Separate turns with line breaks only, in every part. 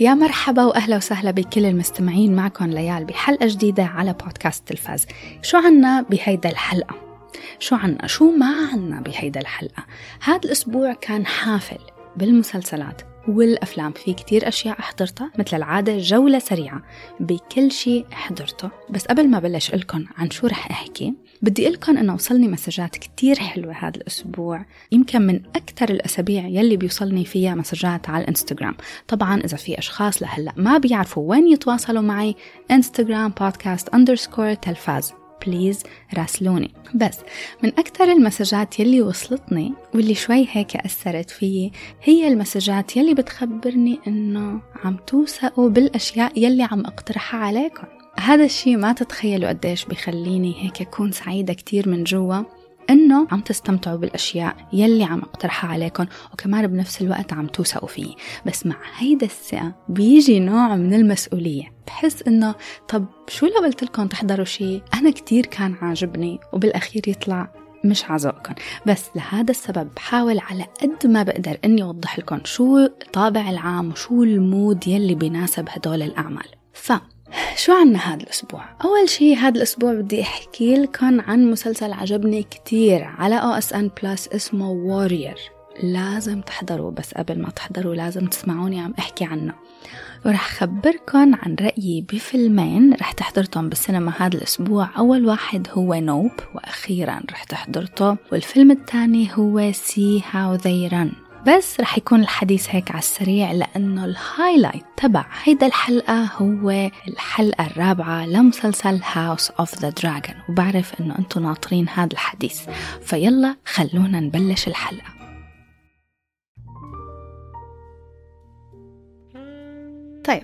يا مرحبا وأهلا وسهلا بكل المستمعين معكم ليال بحلقة جديدة على بودكاست تلفاز. شو عنا بهيدا الحلقة؟ شو عنا؟ شو ما عنا بهيدا الحلقة؟ هذا الأسبوع كان حافل بالمسلسلات والأفلام. في كتير أشياء حضرتها مثل العادة جولة سريعة. بكل شيء حضرته. بس قبل ما بلش لكم عن شو رح أحكي بدي لكم إنه وصلني مسجات كتير حلوة هذا الأسبوع. يمكن من أكثر الأسابيع يلي بيوصلني فيها مسجات على الإنستغرام. طبعا إذا في أشخاص لهلأ ما بيعرفوا وين يتواصلوا معي إنستغرام podcast underscore تلفاز. please راسلوني. بس من أكثر المسجات يلي وصلتني واللي شوي هيك أثرت فيي هي المسجات يلي بتخبرني إنه عم توثقوا بالأشياء يلي عم أقترحها عليكم. هذا الشيء ما تتخيلوا قديش بخليني هيك أكون سعيدة كتير من جوا إنه عم تستمتعوا بالأشياء يلي عم أقترحها عليكم وكمان بنفس الوقت عم توثقوا فيه. بس مع هيدا الثقة بيجي نوع من المسؤولية. بحس إنه طب شو لو قلت لكم تحضروا شيء؟ أنا كتير كان عاجبني وبالأخير يطلع مش ع ذوقكم بس لهذا السبب بحاول على قد ما بقدر إني أوضح لكم شو الطابع العام وشو ال mood يلي بيناسب هدول الأعمال. ف شو عنا هذا الأسبوع؟ أول شي هذا الأسبوع بدي أحكي لكم عن مسلسل عجبني كتير على OSN Plus اسمه Warrior لازم تحضروا بس قبل ما تحضروا لازم تسمعوني عم أحكي عنه. ورح خبركن عن رأيي بفيلمين رحت حضرتهم بالسينما هذا الأسبوع. أول واحد هو Nope وأخيرا رحت حضرته. والفيلم الثاني هو See How They Run بس رح يكون الحديث هيك على السريع لأنه ال highlight تبع هيدا الحلقة هو الحلقة الرابعة لمسلسل House of the Dragon وبعرف إنه أنتم ناطرين هذا الحديث. فيلا خلونا نبلش الحلقة. طيب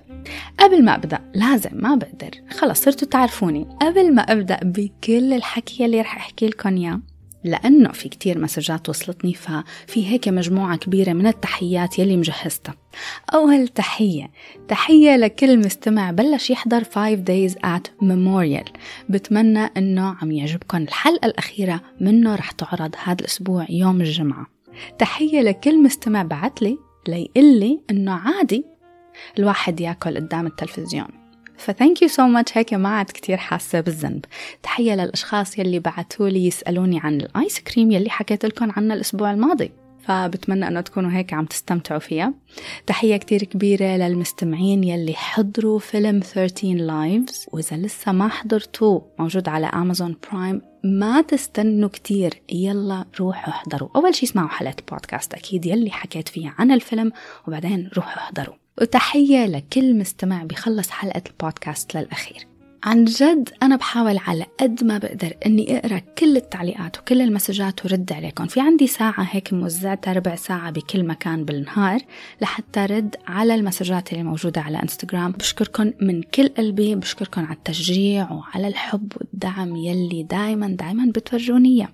قبل ما أبدأ لازم ما بقدر خلص صرتوا تعرفوني. قبل ما أبدأ بكل الحكي اللي رح أحكي لكم إياه لأنه في كتير مسجات وصلتني ففي هيك مجموعة كبيرة من التحيات يلي مجهزتها. أول تحية تحية لكل مستمع بلش يحضر 5 days at Memorial. بتمنى أنه عم يعجبكم الحلقة الأخيرة منه رح تعرض هذا الأسبوع يوم الجمعة. تحية لكل مستمع بعتلي ليقلي أنه عادي الواحد ياكل قدام التلفزيون. ف thank you so much. هيك ما عاد كتير حاسة بالذنب. تحية للأشخاص يلي بعتوا لي يسألوني عن الآيس كريم يلي حكيت لكم عنه الأسبوع الماضي. فبتمنى أنه تكونوا هيك عم تستمتعوا فيها. تحية كتير كبيرة للمستمعين يلي حضروا فيلم 13 Lives. وإذا لسه ما حضرتوه موجود على Amazon Prime. ما تستنوا كتير. يلا روحوا احضروا. أول شي اسمعوا حلقة بودكاست أكيد يلي حكيت فيها عن الفيلم وبعدين روحوا احضروا. وتحية لكل مستمع بيخلص حلقة البودكاست للأخير. عن جد أنا بحاول على قد ما بقدر إني أقرأ كل التعليقات وكل المسجات ورد عليكم. في عندي ساعة هيك موزعتها ربع ساعة بكل مكان بالنهار لحتى رد على المسجات اللي موجودة على إنستغرام. بشكركم من كل قلبي بشكركم على التشجيع وعلى الحب والدعم يلي دايما دايما بتورجوني إياه.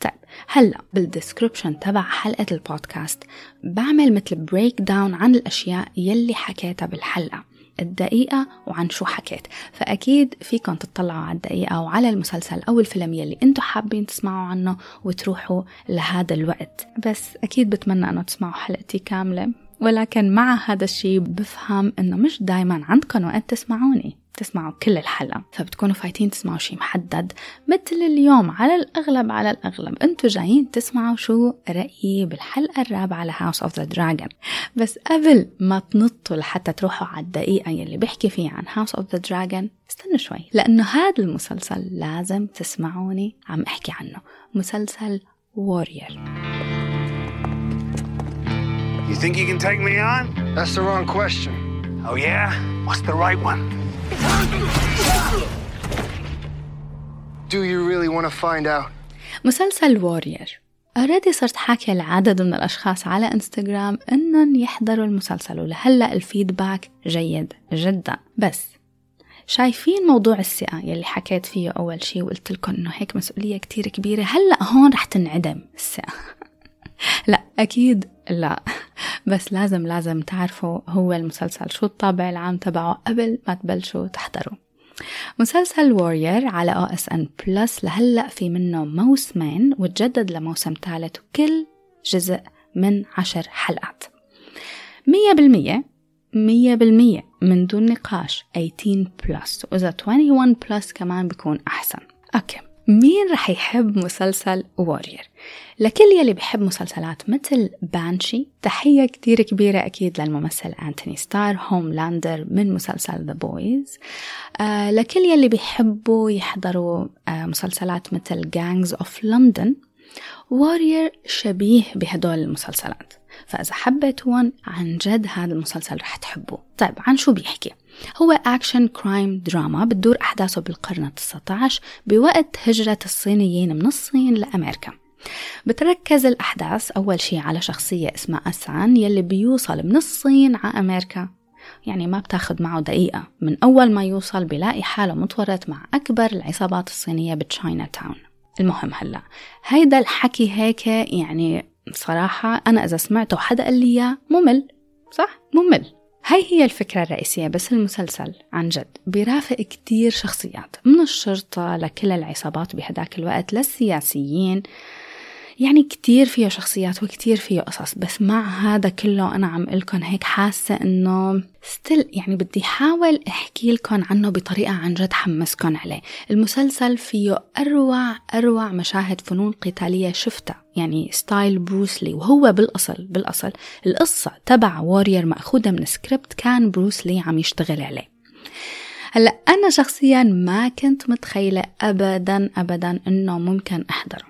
طيب هلا بال description تبع حلقة البودكاست بعمل مثل breakdown عن الأشياء يلي حكيتها بالحلقة الدقيقة وعن شو حكيت. فأكيد فيكم تطلعوا على الدقيقة وعلى المسلسل أو الفيلم يلي أنتم حابين تسمعوا عنه وتروحوا لهذا الوقت. بس أكيد بتمنى أنه تسمعوا حلقتي كاملة ولكن مع هذا الشيء بفهم أنه مش دايما عندكم وقت تسمعوني. تسمعوا كل الحلقة فبتكونوا فايتين تسمعوا شيء محدد مثل اليوم على الأغلب على الأغلب أنتوا جايين تسمعوا شو رأيي بالحلقة الرابعة ل House of the Dragon بس قبل ما تنطوا لحتى تروحوا على الدقيقة يلي بحكي فيها عن House of the Dragon استنوا شوي لأنه هذا المسلسل لازم تسمعوني عم أحكي عنه مسلسل Warrior
You think you can take me on?
That's the wrong question.
Oh, yeah? What's the right one?
Do you really want to find out?
مسلسل وورير أوريدي صرت حاكي لعدد من الأشخاص على انستغرام إنهم يحضروا المسلسل ولهلأ الفيدباك جيد جدا. بس شايفين موضوع الثقة يلي حكيت فيه أول شي وقلت لكم إنه هيك مسؤولية كتير كبيرة. هلأ هون رح تنعدم الثقة لا أكيد لا. بس لازم لازم تعرفوا هو المسلسل شو الطابع العام تبعه قبل ما تبلشوا تحضروا. مسلسل Warrior على OSN Plus لهلأ في منه موسمين وتجدد لموسم ثالث وكل جزء من عشر حلقات. مية بالمية مية بالمية من دون نقاش 18 plus وإذا 21 plus كمان بيكون أحسن. أوكي. مين رح يحب مسلسل Warrior؟ لكل يلي بحب مسلسلات مثل Banshee تحية كتير كبيرة أكيد للممثل أنتوني ستار Homelander من مسلسل The Boys آه لكل يلي بيحبوا يحضروا آه مسلسلات مثل Gangs of London Warrior شبيه بهدول المسلسلات فإذا حبيتون عن جد هذا المسلسل رح تحبوه طيب عن شو بيحكي؟ هو action crime drama بتدور أحداثه بالقرن التسعة عشر بوقت هجرة الصينيين من الصين لأمريكا. بتركز الأحداث أول شي على شخصية اسمها أسان يلي بيوصل من الصين على أمريكا. يعني ما بتاخد معه دقيقة. من أول ما يوصل بلاقي حاله متورط مع أكبر العصابات الصينية بتشاينا تاون المهم هلأ هيدا الحكي هيك يعني صراحة أنا إذا سمعته حدا قال لي ممل صح؟ ممل. هاي هي الفكرة الرئيسية بس المسلسل عن جد بيرافق كتير شخصيات من الشرطة لكل العصابات بهداك الوقت للسياسيين. يعني كتير فيه شخصيات وكتير فيه قصص بس مع هذا كله أنا عم قلكم هيك حاسة إنه still يعني بدي حاول أحكي لكم عنه بطريقة عن جد حمسكم عليه. المسلسل فيه أروع أروع مشاهد فنون قتالية شفتها. يعني style بروسلي وهو بالأصل بالأصل القصة تبع Warrior مأخوذة من سكريبت كان بروسلي عم يشتغل عليه. هلأ أنا شخصيا ما كنت متخيلة أبدا أبدا إنه ممكن أحضره.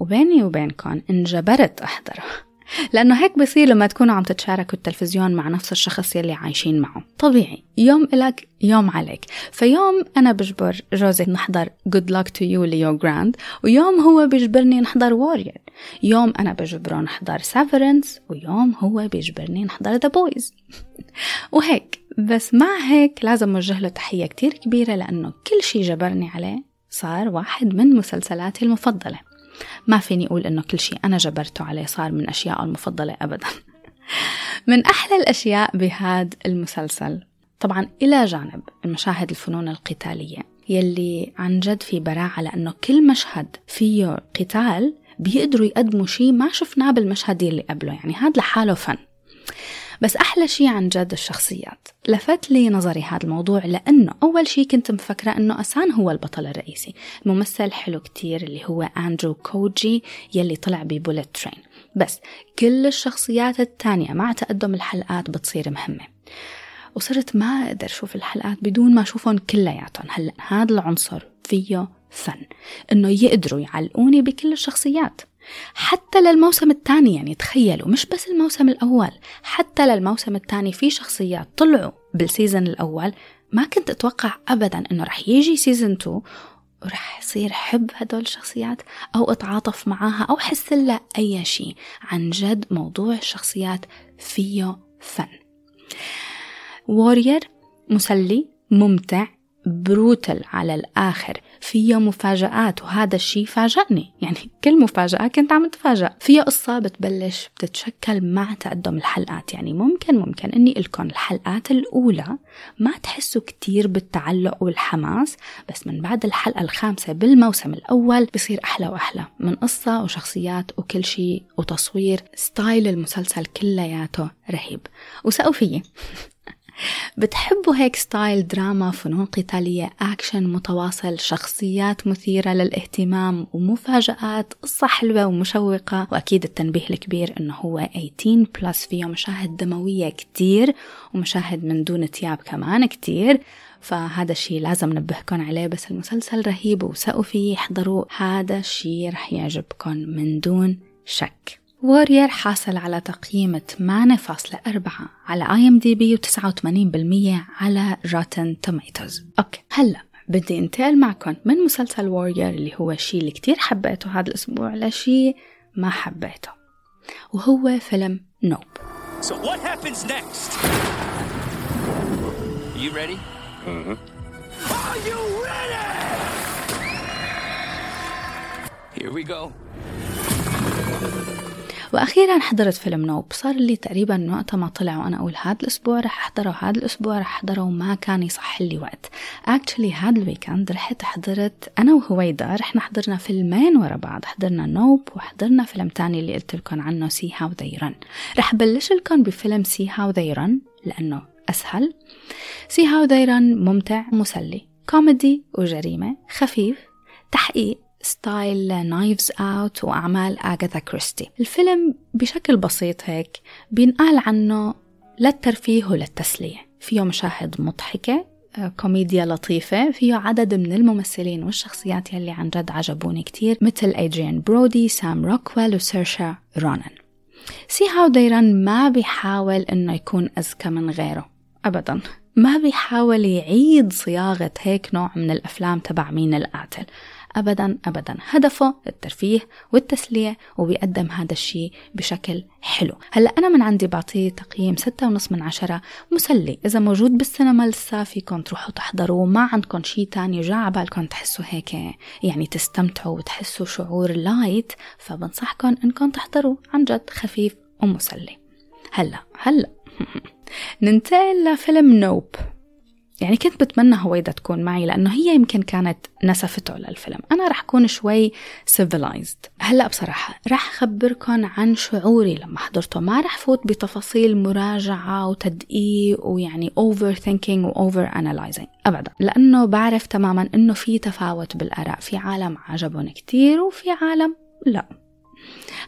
وبيني وبينكم انجبرت أحضره. لأنه هيك بصير لما تكونوا عم تتشاركوا التلفزيون مع نفس الشخص يلي عايشين معه. طبيعي. يوم إلك يوم عليك. فيوم أنا بجبر جوزي نحضر Good Luck to You Leo Grande ويوم هو بيجبرني نحضر Warrior يوم أنا بجبره نحضر Severance ويوم هو بيجبرني نحضر The Boys. وهيك. بس مع هيك لازم أوجه له تحية كتير كبيرة لأنه كل شي جبرني عليه صار واحد من مسلسلاتي المفضلة. ما فيني أقول إنه كل شيء أنا جبرته عليه صار من أشياء المفضلة أبدا. من أحلى الأشياء بهذا المسلسل طبعا إلى جانب المشاهد الفنون القتالية يلي عن جد في براعة لأنه كل مشهد فيه قتال بيقدروا يقدموا شيء ما شفناه بالمشهد اللي قبله يعني هذا لحاله فن. بس أحلى شيء عن جد الشخصيات. لفت لي نظري هذا الموضوع لأنه أول شيء كنت مفكرة أنه أسان هو البطل الرئيسي. الممثل حلو كتير اللي هو أندرو كوجي يلي طلع ب Bullet Train بس كل الشخصيات التانية مع تقدم الحلقات بتصير مهمة. وصرت ما أقدر أشوف الحلقات بدون ما أشوفهم كلياتهم. هلأ هذا العنصر فيه فن. إنه يقدروا يعلقوني بكل الشخصيات. حتى للموسم الثاني يعني تخيلوا مش بس الموسم الأول حتى للموسم الثاني في شخصيات طلعوا بال season الأول. ما كنت أتوقع أبدا أنه رح يجي season 2 ورح يصير حب هدول الشخصيات أو أتعاطف معاها أو حس لها أي شيء. عن جد موضوع الشخصيات فيه فن. Warrior مسلي ممتع brutal على الآخر. فيها مفاجآت وهذا الشيء فاجأني. يعني كل مفاجأة كنت عم تفاجأ. فيها قصة بتبلش بتتشكل مع تقدم الحلقات. يعني ممكن ممكن أني لكم الحلقات الأولى ما تحسوا كتير بالتعلق والحماس بس من بعد الحلقة الخامسة بالموسم الأول بصير أحلى وأحلى من قصة وشخصيات وكل شيء وتصوير. style المسلسل كلياته رهيب. وثقوا فيي بتحبوا هيك style دراما فنون قتالية أكشن متواصل شخصيات مثيرة للاهتمام ومفاجآت قصة حلوة ومشوقة. وأكيد التنبيه الكبير أنه هو 18 plus فيه مشاهد دموية كتير ومشاهد من دون تياب كمان كتير. فهذا الشيء لازم نبهكم عليه بس المسلسل رهيب وثقوا فيه احضروه هذا الشيء رح يعجبكم من دون شك. Warrior حاصل على تقييم 8.4 على IMDb و89% على Rotten Tomatoes okay هلا بدي انتقل معكم من مسلسل Warrior اللي هو الشيء اللي كتير حبيته هذا الأسبوع لشيء ما حبيته وهو فيلم Nope
So what happens next? You ready? Mm-hmm. Are you ready? Here we go.
وأخيرا حضرت فيلم Nope. صار لي تقريبا من وقت ما طلع وأنا أقول هذا الأسبوع رح أحضره هذا الأسبوع رح أحضره وما كان يصح لي وقت. actually هذا ال weekend رحت حضرت أنا وهويدا رحنا حضرنا فيلمين ورا بعض. حضرنا Nope وحضرنا فيلم تاني اللي قلت لكم عنه See How Run رح بلش لكم بفيلم See How لأنه أسهل. See How They Run ممتع مسلي كوميدي وجريمة خفيف تحقيق style Knives Out وأعمال اغاثا كريستي الفيلم بشكل بسيط هيك بينقال عنه للترفيه وللتسليه فيه مشاهد مضحكة كوميديا لطيفة فيه عدد من الممثلين والشخصيات يلي عن جد عجبوني كتير مثل أدريان برودي سام روكويل وسيرشا رونان See How They Run ما بيحاول إنه يكون أذكى من غيره. ابدا. ما بيحاول يعيد صياغة هيك نوع من الأفلام تبع مين القاتل. أبدا أبدا. هدفه الترفيه والتسلية وبيقدم هذا الشيء بشكل حلو. هلأ أنا من عندي بعطيه تقييم ستة ونص من عشرة. مسلي إذا موجود بالسينما لسه فيكم تروحوا تحضروا ما عندكم شيء تاني جا عبالكم تحسوا هيك يعني تستمتعوا وتحسوا شعور light فبنصحكم إنكم تحضروا. عن جد خفيف ومسلي. هلأ هلأ. ننتقل لفيلم نوب يعني كنت بتمنى هويدا تكون معي لأنه هي يمكن كانت نسفته للفيلم. أنا رح أكون شوي civilized. هلأ بصراحة رح أخبركم عن شعوري لما حضرته ما رح فوت بتفاصيل مراجعة وتدقيق ويعني over thinking و over أبدا. لأنه بعرف تماما أنه في تفاوت بالآراء. في عالم عجبهم كتير وفي عالم لا.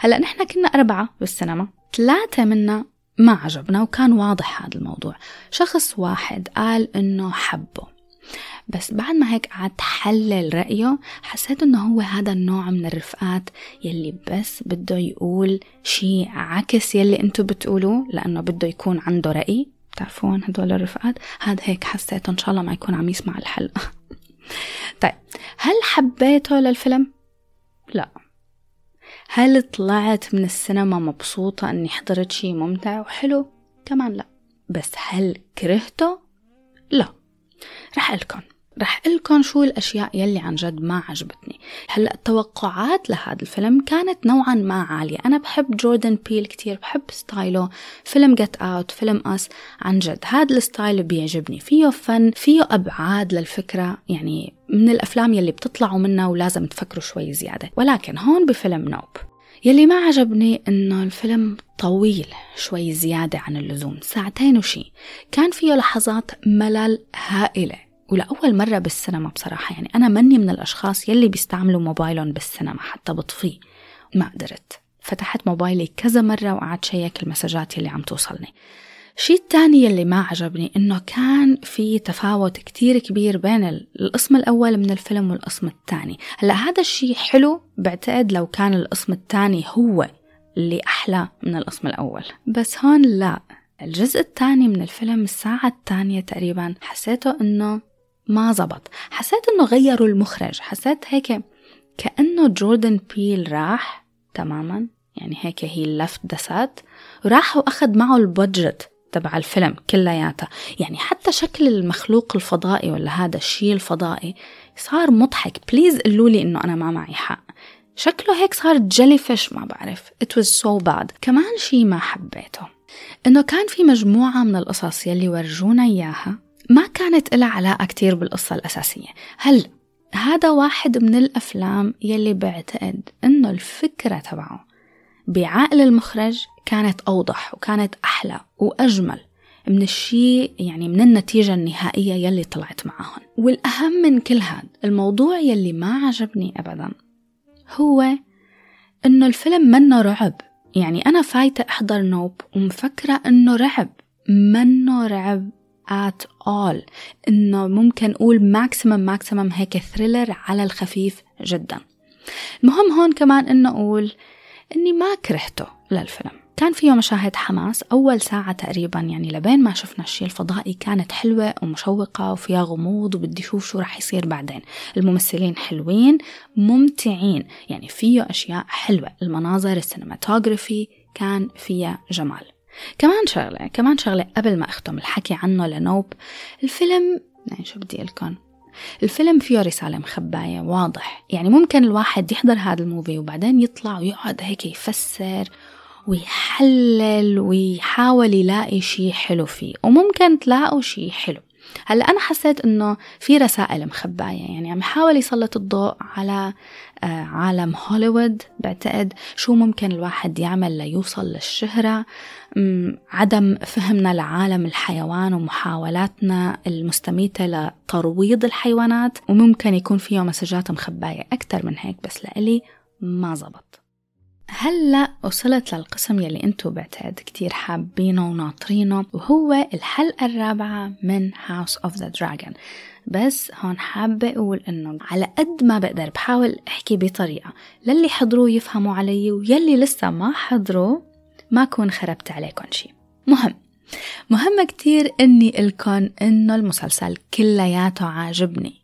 هلأ نحن كنا أربعة بالسينما. ثلاثة منا ما عجبنا وكان واضح هذا الموضوع. شخص واحد قال إنه حبه. بس بعد ما هيك قعدت حلل رأيه حسيت إنه هو هذا النوع من الرفقات يلي بس بده يقول شيء عكس يلي إنتو بتقولوه لأنه بده يكون عنده رأي. بتعرفون هدول الرفقات؟ هذا هيك حسيته إن شاء الله ما يكون عم يسمع الحلقة. طيب هل حبيته للفيلم؟ لا. هل طلعت من السينما مبسوطة أني حضرت شي ممتع وحلو؟ كمان لا بس هل كرهته؟ لا رح لكم رح لكم شو الأشياء يلي عن جد ما عجبتني. هلأ التوقعات لهذا الفيلم كانت نوعا ما عالية. أنا بحب جوردن بيل كتير بحب ستايله. فيلم جت أوت فيلم أس عن جد هذا ال style بيعجبني. فيه فن فيه أبعاد للفكرة. يعني من الأفلام يلي بتطلعوا منها ولازم تفكروا شوي زيادة. ولكن هون بفيلم Nope يلي ما عجبني إنه الفيلم طويل شوي زيادة عن اللزوم ساعتين وشي. كان فيه لحظات ملل هائلة. ولأول مرة بالسينما بصراحة يعني أنا مني من الأشخاص يلي بيستعملوا موبايلهم بالسينما حتى بطفيه ما قدرت. فتحت موبايلي كذا مرة وقعدت شيك المسجات يلي عم توصلني. الشيء الثاني يلي ما عجبني إنه كان في تفاوت كتير كبير بين القسم الأول من الفيلم والقسم الثاني هلأ هذا الشيء حلو بعتقد لو كان القسم الثاني هو اللي أحلى من القسم الأول. بس هون لا. الجزء الثاني من الفيلم الساعة الثانية تقريبا حسيته إنه ما زبط. حسيت إنه غيروا المخرج. حسيت هيك كأنه جوردن بيل راح تماما. يعني هيك هي لفت دسات راح وأخذ معه ال budget تبع الفيلم كلياتها. يعني حتى شكل المخلوق الفضائي ولا هذا الشيء الفضائي صار مضحك. please قولوا لي إنه أنا ما معي حق. شكله هيك صار jellyfish ما بعرف. It was so bad. كمان شيء ما حبيته. إنه كان في مجموعة من القصص يلي ورجونا إياها. ما كانت لها علاقة كتير بالقصة الأساسية. هل هذا واحد من الأفلام يلي بعتقد إنه الفكرة تبعه بعقل المخرج كانت أوضح وكانت أحلى وأجمل من الشيء يعني من النتيجة النهائية يلي طلعت معهم والأهم من كل هذا الموضوع يلي ما عجبني أبدا هو إنه الفيلم منه رعب. يعني أنا فايتة أحضر نوب ومفكرة إنه رعب منه رعب. At all. إنه ممكن أقول maximum maximum هيك thriller على الخفيف جدا. المهم هون كمان إنه أقول إني ما كرهته للفيلم. كان فيه مشاهد حماس. أول ساعة تقريبا يعني لبين ما شفنا الشيء الفضائي كانت حلوة ومشوقة وفيها غموض وبدي أشوف شو رح يصير بعدين. الممثلين حلوين ممتعين. يعني فيه أشياء حلوة. المناظر ال cinematography كان فيها جمال. كمان شغلة كمان شغلة قبل ما أختم الحكي عنه لنوب الفيلم يعني شو بدي لكم الفيلم فيه رسالة مخباية واضح. يعني ممكن الواحد يحضر هذا الموفي وبعدين يطلع ويقعد هيك يفسر ويحلل ويحاول يلاقي شيء حلو فيه. وممكن تلاقوا شيء حلو. هلا أنا حسيت إنه في رسائل مخباية يعني عم يحاول يسلط الضوء على آه، عالم هوليوود بعتقد شو ممكن الواحد يعمل ليوصل للشهرة. عدم فهمنا لعالم الحيوان ومحاولاتنا المستميتة لترويض الحيوانات وممكن يكون فيه مسجات مخباية. أكتر من هيك بس لإلي ما زبط. هلأ وصلت للقسم يلي انتو بعتقد كتير حابينه وناطرينه وهو الحلقة الرابعة من House of the Dragon. بس هون حابة أقول إنه على قد ما بقدر بحاول أحكي بطريقة للي حضروا يفهموا علي ويلي لسه ما حضروا ما كون خربت عليكم شي. مهم. مهم كتير إني إلكن إنه المسلسل كلياته عاجبني.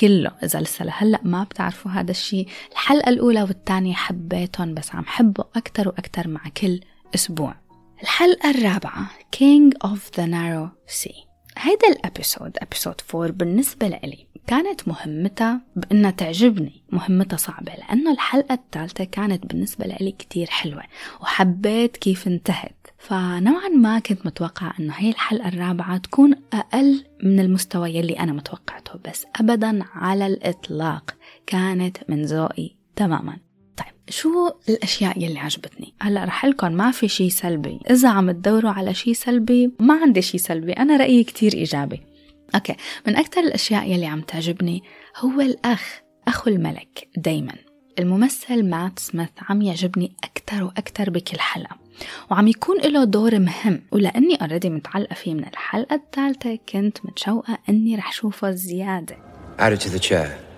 كله إذا لسه لهلأ ما بتعرفوا هذا الشيء الحلقة الأولى والثانية حبيتهم بس عم حبه أكتر وأكتر مع كل أسبوع. الحلقة الرابعة King of the Narrow Sea. هيدا الأبيسود أبيسود 4 بالنسبة لإلي كانت مهمتها بأنها تعجبني مهمتها صعبة لأنه الحلقة الثالثة كانت بالنسبة لي كتير حلوة وحبيت كيف انتهت. فنوعا ما كنت متوقعة أنه هي الحلقة الرابعة تكون أقل من المستوى يلي أنا متوقعته بس أبدا على الإطلاق كانت من ذوقي تماما طيب شو الأشياء يلي عجبتني؟ هلأ رح لكم ما في شيء سلبي، إذا عم تدوروا على شيء سلبي ما عندي شيء سلبي، أنا رأيي كتير إيجابي. okay، من أكثر الأشياء يلي عم تعجبني هو الأخ، أخو الملك دايما. الممثل مات سميث عم يعجبني أكثر وأكثر بكل حلقة وعم يكون له دور مهم. ولأني already متعلقة فيه من الحلقة الثالثة كنت متشوقة أني رح شوفه زيادة.
Add it to the chair.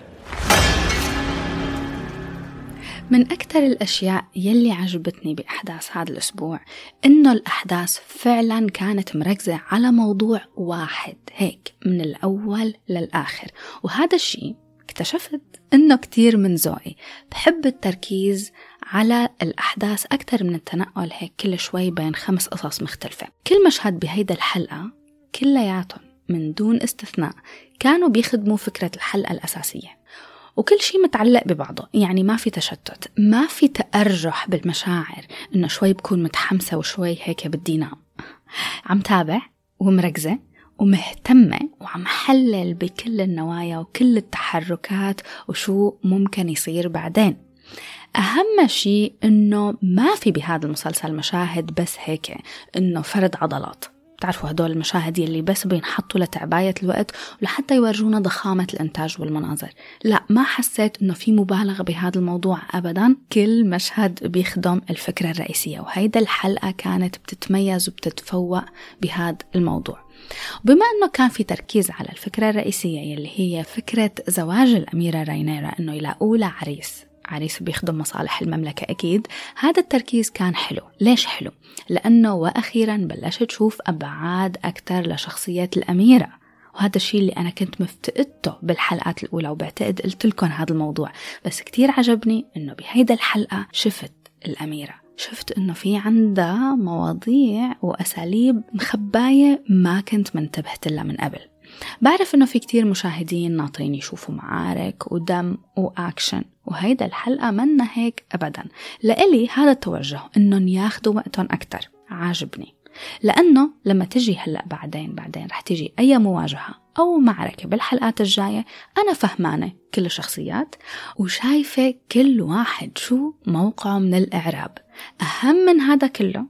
من أكثر الأشياء يلي عجبتني بأحداث هذا الأسبوع إنه الأحداث فعلا كانت مركزة على موضوع واحد هيك من الأول للآخر. وهذا الشيء اكتشفت إنه كتير من ذوقي بحب التركيز على الأحداث أكثر من التنقل هيك كل شوي بين خمس قصص مختلفة. كل مشهد بهيدا الحلقة كلياتهم من دون استثناء كانوا بيخدموا فكرة الحلقة الأساسية. وكل شيء متعلق ببعضه يعني ما في تشتت ما في تأرجح بالمشاعر إنه شوي بكون متحمسة وشوي هيك بدي نام عم تابع ومركزة ومهتمة وعم حلل بكل النوايا وكل التحركات وشو ممكن يصير بعدين. أهم شيء إنه ما في بهذا المسلسل مشاهد بس هيك إنه فرد عضلات. بتعرفوا هدول المشاهد يلي بس بينحطوا لتعباية الوقت ولحتى يورجونا ضخامة الإنتاج والمناظر. لا ما حسيت إنه في مبالغة بهذا الموضوع أبدا. كل مشهد بيخدم الفكرة الرئيسية وهيدا الحلقة كانت بتتميز وبتتفوق بهذا الموضوع. بما أنه كان في تركيز على الفكرة الرئيسية يلي هي فكرة زواج الأميرة رينيرا أنه يلاقوا لها عريس. عريس بيخدم مصالح المملكة أكيد. هذا التركيز كان حلو. ليش حلو؟ لأنه وأخيرا بلشت تشوف أبعاد أكثر لشخصية الأميرة. وهذا الشيء اللي أنا كنت مفتقدته بالحلقات الأولى وبعتقد قلت لكم هذا الموضوع. بس كتير عجبني إنه بهيدا الحلقة شفت الأميرة. شفت إنه في عندها مواضيع وأساليب مخباية ما كنت منتبهت لها من قبل. بعرف إنه في كتير مشاهدين ناطرين يشوفوا معارك ودم وأكشن وهيدا الحلقة منا هيك أبدا. لإلي هذا التوجه إنهم ياخدوا وقتهم أكتر. عاجبني. لأنه لما تجي هلأ بعدين بعدين رح تجي أي مواجهة أو معركة بالحلقات الجاية أنا فهمانة كل الشخصيات وشايفة كل واحد شو موقعه من الإعراب. أهم من هذا كله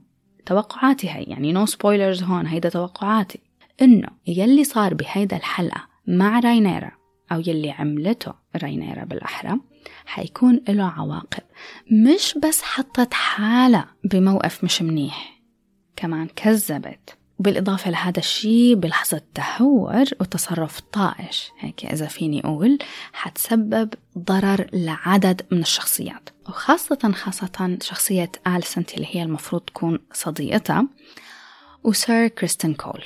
توقعاتي هي يعني no no spoilers هون هيدا توقعاتي. إنه يلي صار بهيدا الحلقة مع راينيرا أو يلي عملته راينيرا بالأحرى حيكون له عواقب. مش بس حطت حالها بموقف مش منيح كمان كذبت. وبالإضافة لهذا الشيء بلحظة تهور وتصرف طائش. هيك إذا فيني أقول حتسبب ضرر لعدد من الشخصيات. وخاصة خاصة شخصية آلسنت اللي هي المفروض تكون صديقتها وسير كريستن كول.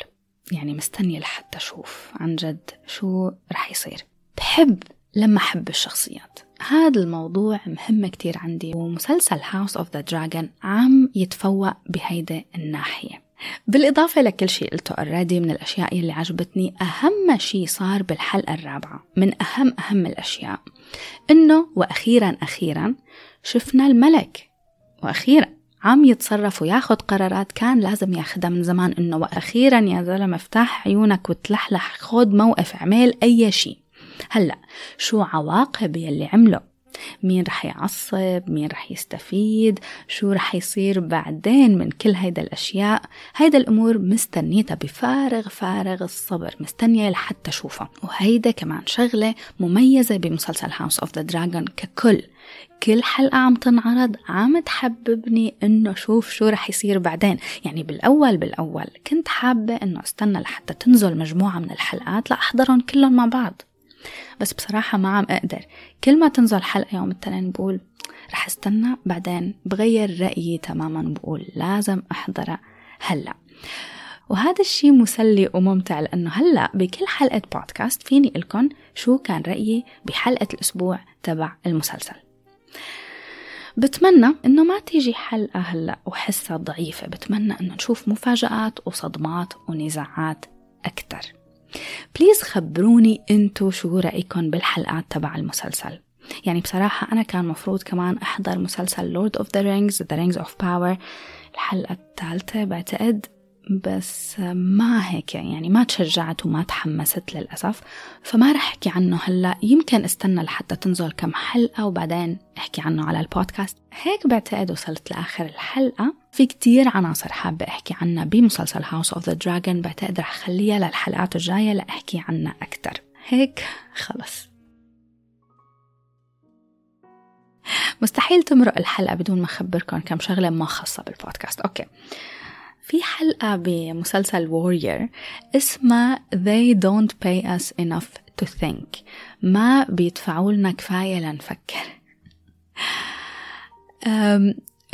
يعني مستنية لحتى أشوف عن جد شو رح يصير. بحب لما أحب الشخصيات. هذا الموضوع مهم كتير عندي. ومسلسل House of the Dragon عم يتفوق بهيدا الناحية. بالإضافة لكل شيء قلته already من الأشياء اللي عجبتني أهم شيء صار بالحلقة الرابعة. من أهم أهم الأشياء. إنه وأخيرا أخيرا شفنا الملك. وأخيرا عم يتصرف وياخد قرارات كان لازم ياخدها من زمان إنه وأخيرا يا زلمة افتح عيونك وتلحلح خد موقف اعمل أي شيء. هلا شو عواقب يلي عمله؟ مين رح يعصب؟ مين رح يستفيد؟ شو رح يصير بعدين من كل هيدا الأشياء؟ هيدا الأمور مستنيتها بفارغ فارغ الصبر مستنية لحتى شوفها وهيدا كمان شغلة مميزة بمسلسل House of the Dragon ككل. كل حلقة عم تنعرض عم تحببني إنه شوف شو رح يصير بعدين. يعني بالأول بالأول كنت حابة إنه أستنى لحتى تنزل مجموعة من الحلقات لأحضرهم كلهم مع بعض. بس بصراحة ما عم أقدر. كل ما تنزل حلقة يوم التنين بقول رح استنى بعدين بغير رأيي تماما بقول لازم أحضرها هلأ. وهذا الشيء مسلي وممتع لأنه هلأ بكل حلقة بودكاست فيني لكم شو كان رأيي بحلقة الأسبوع تبع المسلسل. بتمنى إنه ما تيجي حلقة هلأ وحسها ضعيفة. بتمنى إنه نشوف مفاجآت وصدمات ونزاعات أكثر بليز خبروني انتو شو رأيكم بالحلقات تبع المسلسل. يعني بصراحة أنا كان مفروض كمان أحضر مسلسل Lord of the Rings The Rings of Power. الحلقة الثالثة بعتقد. بس ما هيك يعني ما تشجعت وما تحمست للأسف. فما رح أحكي عنه هلأ. يمكن استنى لحتى تنزل كم حلقة وبعدين أحكي عنه على البودكاست. هيك بعتقد وصلت لآخر الحلقة. في كتير عناصر حابة أحكي عنها بمسلسل House of the Dragon بعتقد رح خليها للحلقات الجاية لأحكي عنها أكتر. هيك خلص. مستحيل تمرق الحلقة بدون ما أخبركم كم شغلة ما خاصة بالبودكاست. okay. في حلقة بمسلسل Warrior اسمها They don't pay us enough to think. ما بيدفعوا لنا كفاية لنفكر.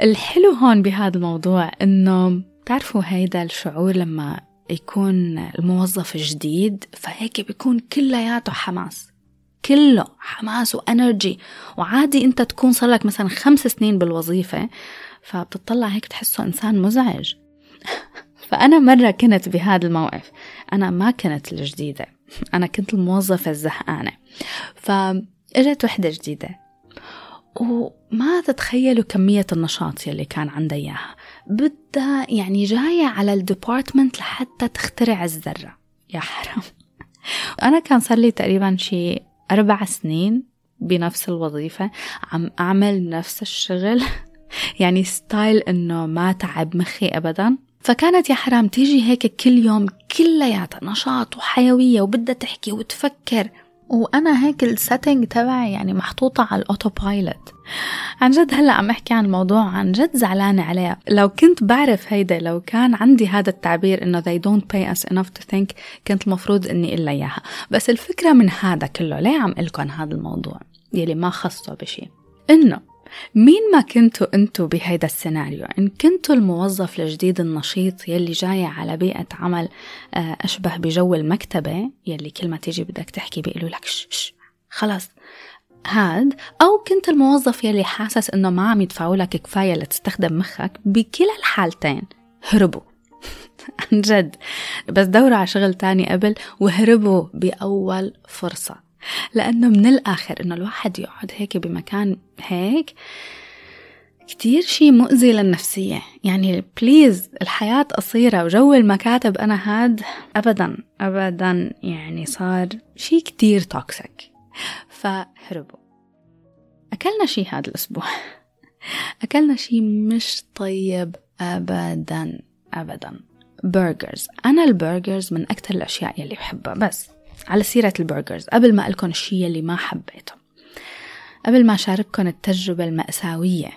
الحلو هون بهذا الموضوع إنه تعرفوا هيدا الشعور لما يكون الموظف جديد فهيك بيكون كلياته حماس. كله حماس وانرجي وعادي أنت تكون صار لك مثلا خمس سنين بالوظيفة فبتطلع هيك تحسه إنسان مزعج. فأنا مرة كنت بهذا الموقف. أنا ما كنت الجديدة. أنا كنت الموظفة الزهقانة. فإجت وحدة جديدة. وما تتخيلوا كمية النشاط يلي كان عندها إياها. بدها يعني جاية على الديبارتمنت لحتى تخترع الذرة. يا حرام. أنا كان صار لي تقريبا شي أربع سنين بنفس الوظيفة. عم أعمل نفس الشغل. يعني style إنه ما تعب مخي أبدا. فكانت يا حرام تيجي هيك كل يوم كلياتها نشاط وحيوية وبدها تحكي وتفكر. وأنا هيك ال setting تبعي يعني محطوطة على ال auto pilot عن جد هلأ عم أحكي عن الموضوع عن جد زعلانة عليها لو كنت بعرف هيدا لو كان عندي هذا التعبير إنه they don't pay us enough to think كنت المفروض إني إلا إياها. بس الفكرة من هذا كله ليه عم لكم هذا الموضوع؟ يلي ما خصه بشي. إنه مين ما كنتوا أنتوا بهيدا السيناريو؟ إن كنتوا الموظف الجديد النشيط يلي جاي على بيئة عمل آه، أشبه بجو المكتبة يلي كل ما تيجي بدك تحكي بيقولوا لك خلاص. هاد أو كنت الموظف يلي حاسس إنه ما عم يدفعوا لك كفاية لتستخدم مخك بكلا الحالتين هربوا. عن جد. بس دوروا على شغل تاني قبل وهربوا بأول فرصة. لأنه من الآخر إنه الواحد يقعد هيك بمكان هيك كتير شي مؤذي للنفسية. يعني please الحياة قصيرة وجو المكاتب أنا هاد أبدا أبدا يعني صار شي كتير toxic فهربوا أكلنا شي هذا الأسبوع. أكلنا شي مش طيب أبدا أبدا. burgers أنا ال burgers من أكثر الأشياء يلي بحبها بس. على سيرة ال burgers قبل ما أقلكم الشيء اللي ما حبيته. قبل ما أشارككم التجربة المأساوية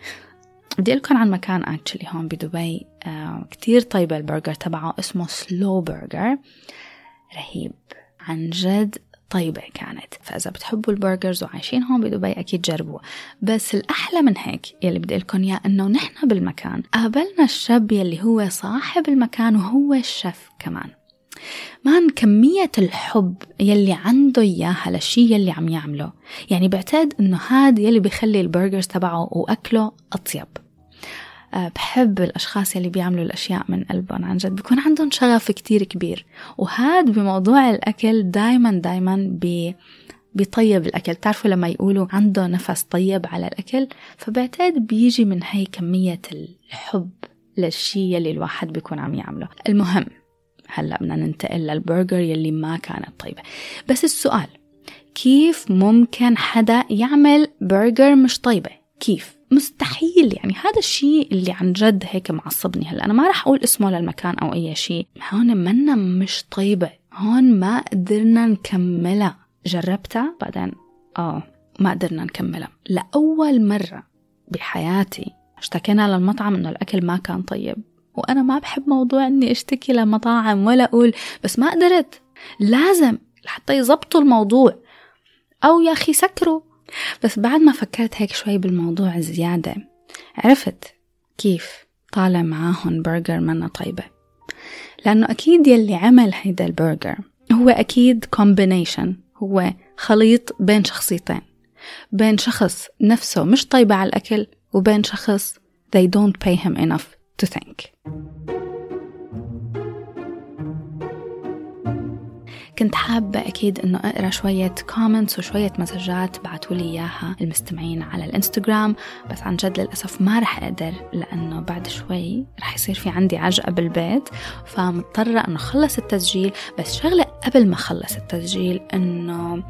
بدي أقولكم عن مكان actually هون بدبي آه كتير طيبة البرجر تبعه اسمه سلو برجر رهيب. عن جد طيبة كانت. فإذا بتحبوا ال burgers وعايشين هون بدبي أكيد جربوها بس الأحلى من هيك يلي بدي أقول لكم إياه إنه نحن بالمكان قابلنا الشاب يلي هو صاحب المكان وهو الشيف كمان. man كمية الحب يلي عنده إياها للشي يلي عم يعمله. يعني بعتقد إنه هاد يلي بيخلي ال burgers تبعه وأكله أطيب. أه بحب الأشخاص يلي بيعملوا الأشياء من قلبهم. عن جد بيكون عندهم شغف كتير كبير. وهاد بموضوع الأكل دايما دايما بي بيطيب الأكل. تعرفوا لما يقولوا عنده نفس طيب على الأكل؟ فبعتقد بيجي من هاي كمية الحب للشي يلي الواحد بيكون عم يعمله. المهم هلا بدنا ننتقل للبرجر يلي ما كانت طيبة. بس السؤال كيف ممكن حدا يعمل برجر مش طيبة؟ كيف؟ مستحيل يعني. هذا الشيء اللي عن جد هيك معصبني. هلا أنا ما رح أقول اسمه للمكان أو أي شيء هون منا مش طيبة. هون ما قدرنا نكملها. جربتها؟ بعدين آه ما قدرنا نكملها. لأول مرة بحياتي اشتكينا للمطعم إنه الأكل ما كان طيب. وأنا ما بحب موضوع إني أشتكي لمطاعم ولا أقول بس ما قدرت. لازم لحتى يزبطوا الموضوع. أو يا أخي سكروا. بس بعد ما فكرت هيك شوي بالموضوع زيادة عرفت كيف طالع معاهم برجر منا طيبة. لأنه أكيد يلي عمل هيدا البرجر هو أكيد combination هو خليط بين شخصيتين. بين شخص نفسه مش طيبة على الأكل وبين شخص they don't pay him enough. To think. كنت حابة أكيد إنه أقرأ شوية كومنتس وشوية مسجات بعتوا لي إياها المستمعين على الإنستغرام بس عن جد للأسف ما رح أقدر لأنه بعد شوي رح يصير في عندي عجقة بالبيت فمضطرة إنه خلص التسجيل بس شغلة قبل ما خلص التسجيل إنه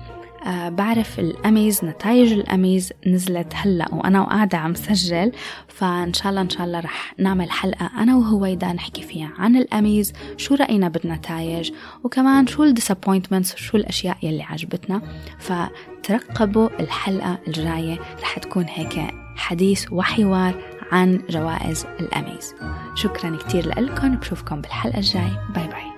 آه بعرف الأميز نتائج الأميز نزلت هلأ وأنا وقاعدة عم سجل فإن شاء الله إن شاء الله رح نعمل حلقة أنا وهويدا نحكي فيها عن الأميز شو رأينا بالنتائج وكمان شو ال disappointments وشو الأشياء يلي عجبتنا. فترقبوا الحلقة الجاية رح تكون هيك حديث وحوار عن جوائز الأميز. شكرا كتير لكم بشوفكم بالحلقة الجاية. bye bye.